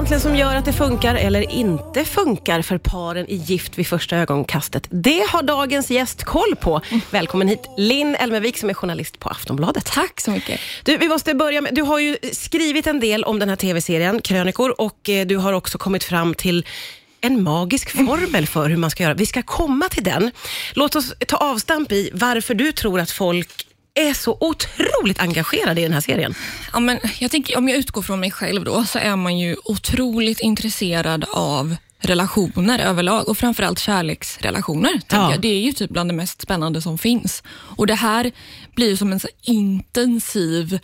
egentligen som gör att det funkar eller inte funkar för paren i Gift vid första ögonkastet? Det har dagens gäst koll på. Välkommen hit Linn Elmervik som är journalist på Aftonbladet. Tack så mycket. Du, vi måste börja med, du har ju skrivit en del om den här tv-serien, krönikor, och eh, du har också kommit fram till en magisk formel för hur man ska göra. Vi ska komma till den. Låt oss ta avstamp i varför du tror att folk är så otroligt engagerade i den här serien. Ja, men jag tänker, om jag utgår från mig själv då, så är man ju otroligt intresserad av relationer överlag och framförallt kärleksrelationer. Ja. Det är ju typ bland det mest spännande som finns. Och Det här blir som en så intensiv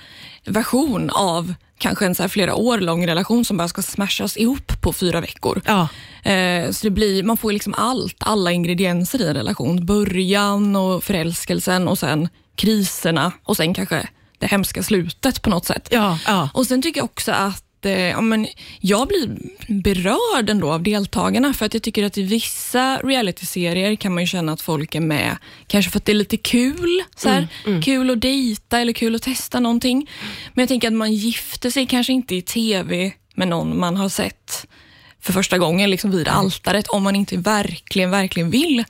version av kanske en så flera år lång relation som bara ska smashas ihop på fyra veckor. Ja. Eh, så det blir, man får liksom allt, alla ingredienser i en relation. Början och förälskelsen och sen kriserna och sen kanske det hemska slutet på något sätt. Ja, ja. Och Sen tycker jag också att eh, ja, men jag blir berörd ändå av deltagarna för att jag tycker att i vissa realityserier kan man ju känna att folk är med kanske för att det är lite kul. Så här, Kul att dejta eller kul att testa någonting. Men jag tänker att man gifter sig kanske inte i TV med någon man har sett för första gången liksom vid altaret om man inte verkligen, verkligen vill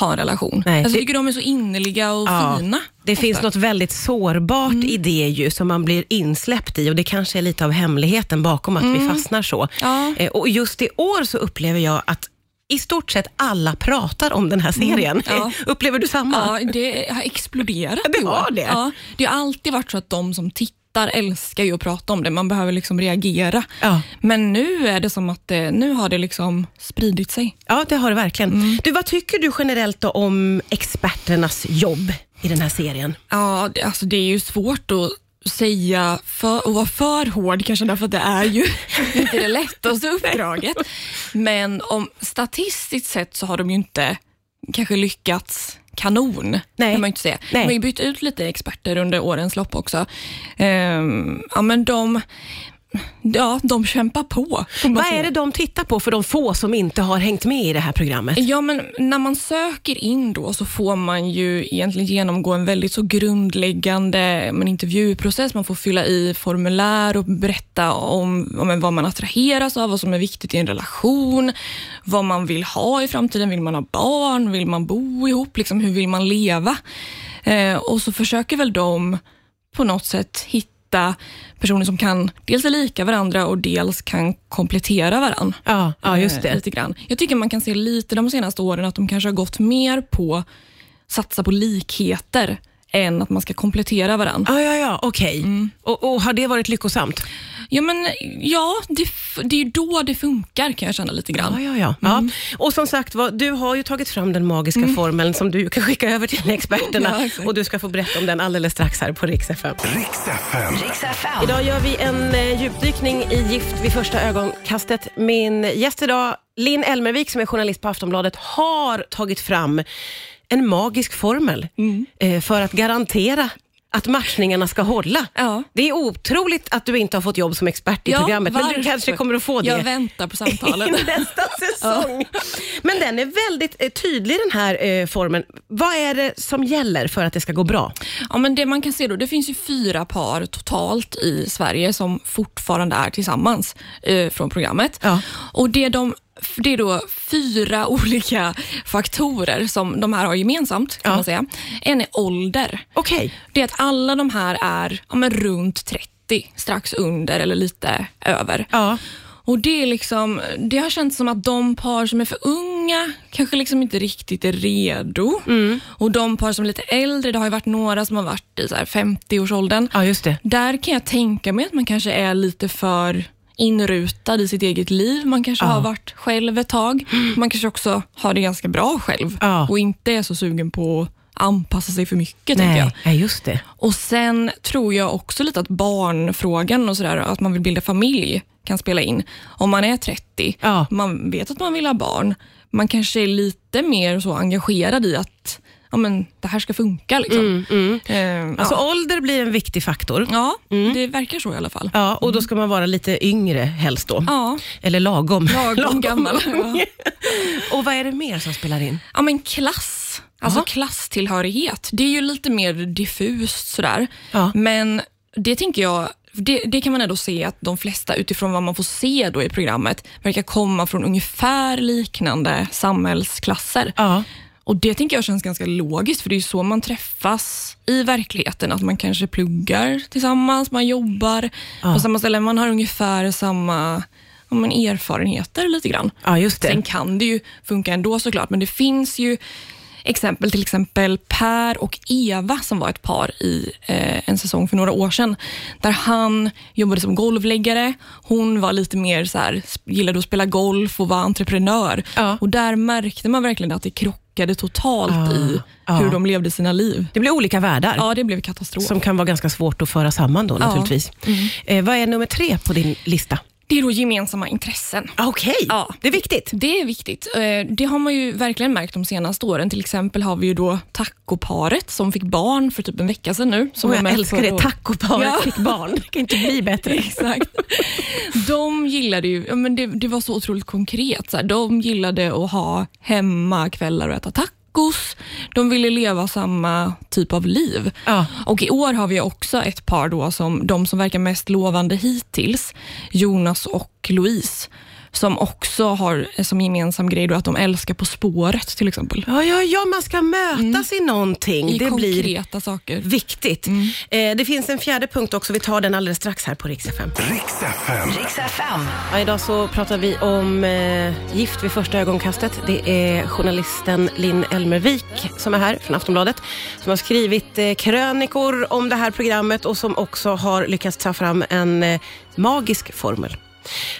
ha en relation. Nej, alltså, jag tycker de är så innerliga och Ja, fina. Det finns ofta. något väldigt sårbart i det ju, som man blir insläppt i och det kanske är lite av hemligheten bakom att vi fastnar så. Ja. Eh, Och just i år så upplever jag att i stort sett alla pratar om den här serien. ja. Upplever du samma? Ja, det har exploderat Det har det. Ja, det har alltid varit så att de som tittar älskar ju att prata om det. Man behöver liksom reagera. Ja. Men nu är det som att det, nu har det liksom spridit sig. Ja, det har det verkligen. Mm. Du, vad tycker du generellt om experternas jobb i den här serien? Ja, det, alltså det är ju svårt att säga för, och vara för hård kanske därför att det är ju inte det lättaste uppdraget. Men om statistiskt sett så har de ju inte kanske lyckats kanon, Nej. kan man inte säga. Nej. De har ju bytt ut lite experter under årens lopp också. Ehm, ja, men de, ja, de kämpar på. Vad säga. är det de tittar på för de få som inte har hängt med i det här programmet? Ja, men när man söker in då så får man ju egentligen genomgå en väldigt så grundläggande men, intervjuprocess. Man får fylla i formulär och berätta om, om vad man attraheras av, vad som är viktigt i en relation, vad man vill ha i framtiden. Vill man ha barn? Vill man bo ihop? Liksom, hur vill man leva? Eh, och så försöker väl de på något sätt hitta personer som kan dels är lika varandra och dels kan komplettera varandra. Ja, ja just Eh, det. Lite grann. Jag tycker man kan se lite de senaste åren att de kanske har gått mer på satsa på likheter än att man ska komplettera varandra. Ja, ja, ja, okej. Mm. Och, och har det varit lyckosamt? Ja, men ja, det, det är ju då det funkar kan jag känna lite grann. Ja, ja, ja. Mm. ja. Och som sagt du har ju tagit fram den magiska formeln som du kan skicka över till experterna Ja, och du ska få berätta om den alldeles strax här på Rix FM. Riks FM. Idag gör vi en eh, djupdykning i Gift vid första ögonkastet. Min gäst idag, Linn Elmervik som är journalist på Aftonbladet, har tagit fram en magisk formel Mm. eh, för att garantera att matchningarna ska hålla. Ja. Det är otroligt att du inte har fått jobb som expert i programmet, men du varför? kanske kommer att få det. Jag väntar på samtalen. nästa säsong. Men den är väldigt eh, tydlig den här eh, formen. Vad är det som gäller för att det ska gå bra? Ja, men det man kan se då, det finns ju fyra par totalt i Sverige som fortfarande är tillsammans eh, från programmet. Ja. Och det, de, det är då fyra olika faktorer som de här har gemensamt. kan Ja. man säga. En är ålder. Okej. Det är att alla de här är ja, men runt 30, strax under eller lite över. Ja. Och det, är liksom, det har känts som att de par som är för unga kanske liksom inte riktigt är redo. Mm. Och de par som är lite äldre, det har ju varit några som har varit i så här 50-årsåldern. ja, just det. Där kan jag tänka mig att man kanske är lite för inrutad i sitt eget liv. Man kanske Ja. har varit själv ett tag. Man kanske också har det ganska bra själv Ja. och inte är så sugen på att anpassa sig för mycket. tänker jag. Nej, ja, just det. Och Sen tror jag också lite att barnfrågan och sådär, att man vill bilda familj kan spela in. Om man är 30, Ja. man vet att man vill ha barn, man kanske är lite mer så engagerad i att ja, men, det här ska funka. Liksom. Eh, Alltså ja. ålder blir en viktig faktor. ja, det verkar så i alla fall. Ja, och då ska man vara lite yngre helst då. Ja, Eller lagom. lagom gammal. Ja. och vad är det mer som spelar in? Ja, men klass. Alltså Jaha. klasstillhörighet. Det är ju lite mer diffust sådär. Ja. Men det tänker jag det, det kan man ändå se att de flesta utifrån vad man får se då i programmet verkar komma från ungefär liknande samhällsklasser. Ja. Och Det tänker jag känns ganska logiskt, för det är så man träffas i verkligheten. Att man kanske pluggar tillsammans, man jobbar Ja. på samma ställe. Man har ungefär samma ja, men erfarenheter lite grann. Ja, just det. Sen kan det ju funka ändå såklart, men det finns ju exempel, till exempel Per och Eva som var ett par i eh, en säsong för några år sedan. Där han jobbade som golvläggare. Hon var lite mer så här, gillade att spela golf och var entreprenör. Ja. Och Där märkte man verkligen att det krockade totalt Ja, i ja. hur de levde sina liv. Det blir olika världar. Ja, det blev katastrof. Som kan vara ganska svårt att föra samman då naturligtvis. Eh, vad är nummer tre på din lista? Det är då gemensamma intressen. Okej, Ja. det är viktigt. Det är viktigt. Eh, Det har man ju verkligen märkt de senaste åren. Till exempel har vi ju då tacoparet som fick barn för typ en vecka sedan nu. Som var jag älskar det, tacoparet Ja. fick barn. Det kan inte bli bättre. Exakt. De gillade ju, ja, men det, det var så otroligt konkret. Så här, de gillade att ha hemmakvällar och äta tacos. De ville leva samma typ av liv. Ja. Och I år har vi också ett par, då som, de som verkar mest lovande hittills, Jonas och Louise, som också har som gemensam grej då att de älskar På spåret till exempel. Ja, ja, ja, man ska mötas i någonting. I det blir konkreta saker. viktigt. Eh, det finns en fjärde punkt också, vi tar den alldeles strax här på Rix FM. Riks FM. Riks FM. Ja, idag så pratar vi om eh, Gift vid första ögonkastet. Det är journalisten Linn Elmervik som är här från Aftonbladet, som har skrivit eh, krönikor om det här programmet och som också har lyckats ta fram en eh, magisk formel.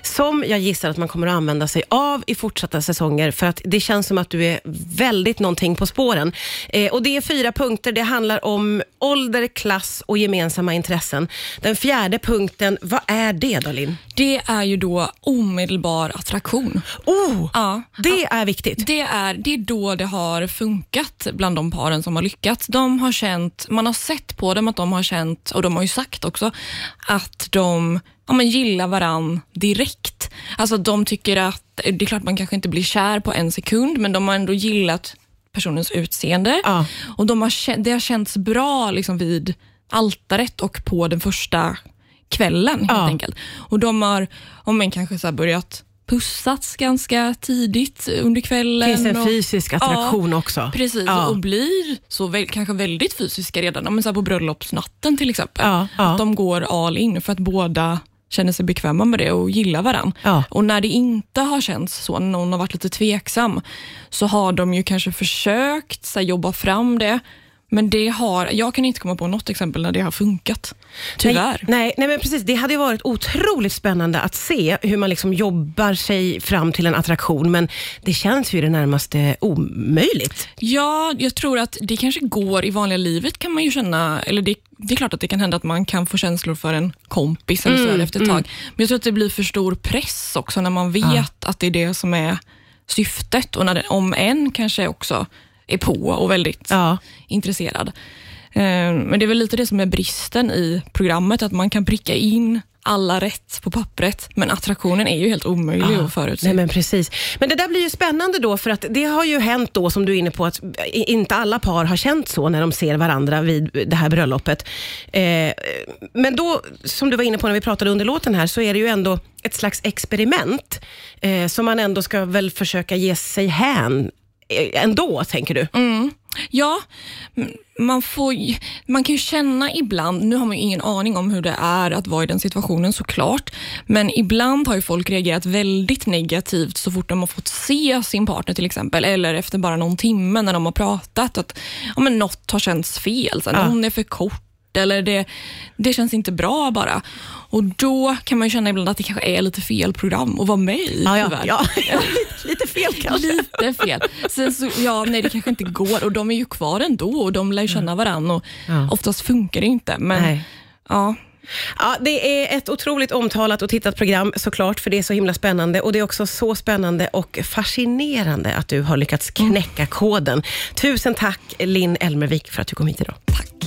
Som jag gissar att man kommer att använda sig av i fortsatta säsonger, för att det känns som att du är väldigt någonting på spåren. Eh, och Det är fyra punkter. Det handlar om ålder, klass och gemensamma intressen. Den fjärde punkten, vad är det då Linn? Det är ju då omedelbar attraktion. Oh, Ja. det är viktigt. Det är, det är då det har funkat bland de paren som har lyckats. De har känt, man har sett på dem att de har känt, och de har ju sagt också, att de ja, men gillar varann direkt. Alltså de tycker att, det är klart man kanske inte blir kär på en sekund, men de har ändå gillat personens utseende. Ja. Och de har, det har känts bra liksom vid altaret och på den första kvällen helt Ja. enkelt. Och de har om man kanske så börjat pussats ganska tidigt under kvällen. Finns en och, fysisk attraktion Ja, också. Precis, Ja. och blir så väl, kanske väldigt fysiska redan. Men så på bröllopsnatten till exempel. Ja. Att de går all in för att båda känner sig bekväma med det och gillar varann. Ja. Och när det inte har känts så, när någon har varit lite tveksam, så har de ju kanske försökt så här, jobba fram det. Men det har, jag kan inte komma på något exempel när det har funkat. Tyvärr. Nej, nej, nej, men precis. Det hade varit otroligt spännande att se hur man liksom jobbar sig fram till en attraktion, men det känns ju i det närmaste omöjligt. Ja, jag tror att det kanske går i vanliga livet kan man ju känna, eller det, det är klart att det kan hända att man kan få känslor för en kompis eller så Mm, efter ett tag. Men jag tror att det blir för stor press också när man vet Ja. att det är det som är syftet och när det, om en kanske också är på och väldigt Ja. intresserad. Eh, Men det är väl lite det som är bristen i programmet, att man kan pricka in alla rätt på pappret, men attraktionen är ju helt omöjlig att förutse. Nej, men precis. Men det där blir ju spännande då, för att det har ju hänt då, som du är inne på, att inte alla par har känt så när de ser varandra vid det här bröllopet. Eh, men då, som du var inne på när vi pratade under låten här, så är det ju ändå ett slags experiment, eh, som man ändå ska väl försöka ge sig hän ändå, tänker du? Ja, m- man, får, man kan ju känna ibland, nu har man ju ingen aning om hur det är att vara i den situationen såklart, men ibland har ju folk reagerat väldigt negativt så fort de har fått se sin partner till exempel, eller efter bara någon timme när de har pratat, att ja, men något har känts fel, så Ja. någon är för kort eller det, det känns inte bra bara. Och då kan man känna ibland att det kanske är lite fel program att vara med i. Ja, ja, ja. lite fel kanske. Lite fel. Sen så, ja, nej, det kanske inte går och de är ju kvar ändå och de lär känna varandra och Ja. oftast funkar det inte. Men Nej. ja, Ja, det är ett otroligt omtalat och tittat program såklart, för det är så himla spännande. Och Det är också så spännande och fascinerande att du har lyckats knäcka koden. Tusen tack Linn Elmervik för att du kom hit idag. tack.